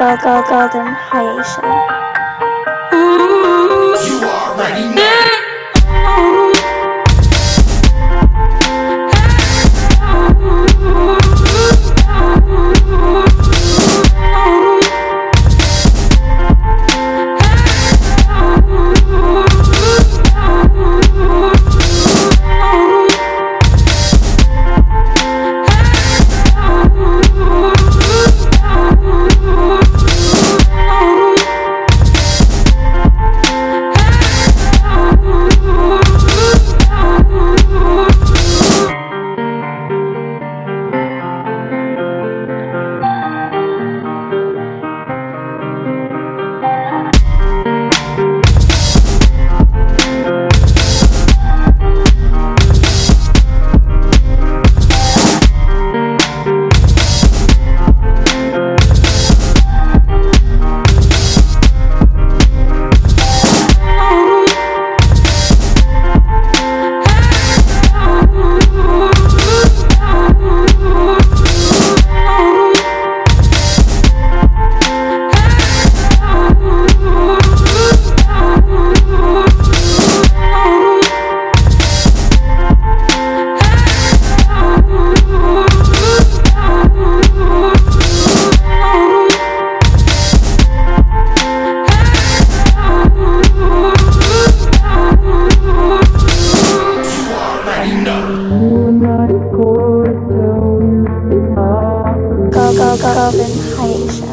高高高的喊一 province Haisha.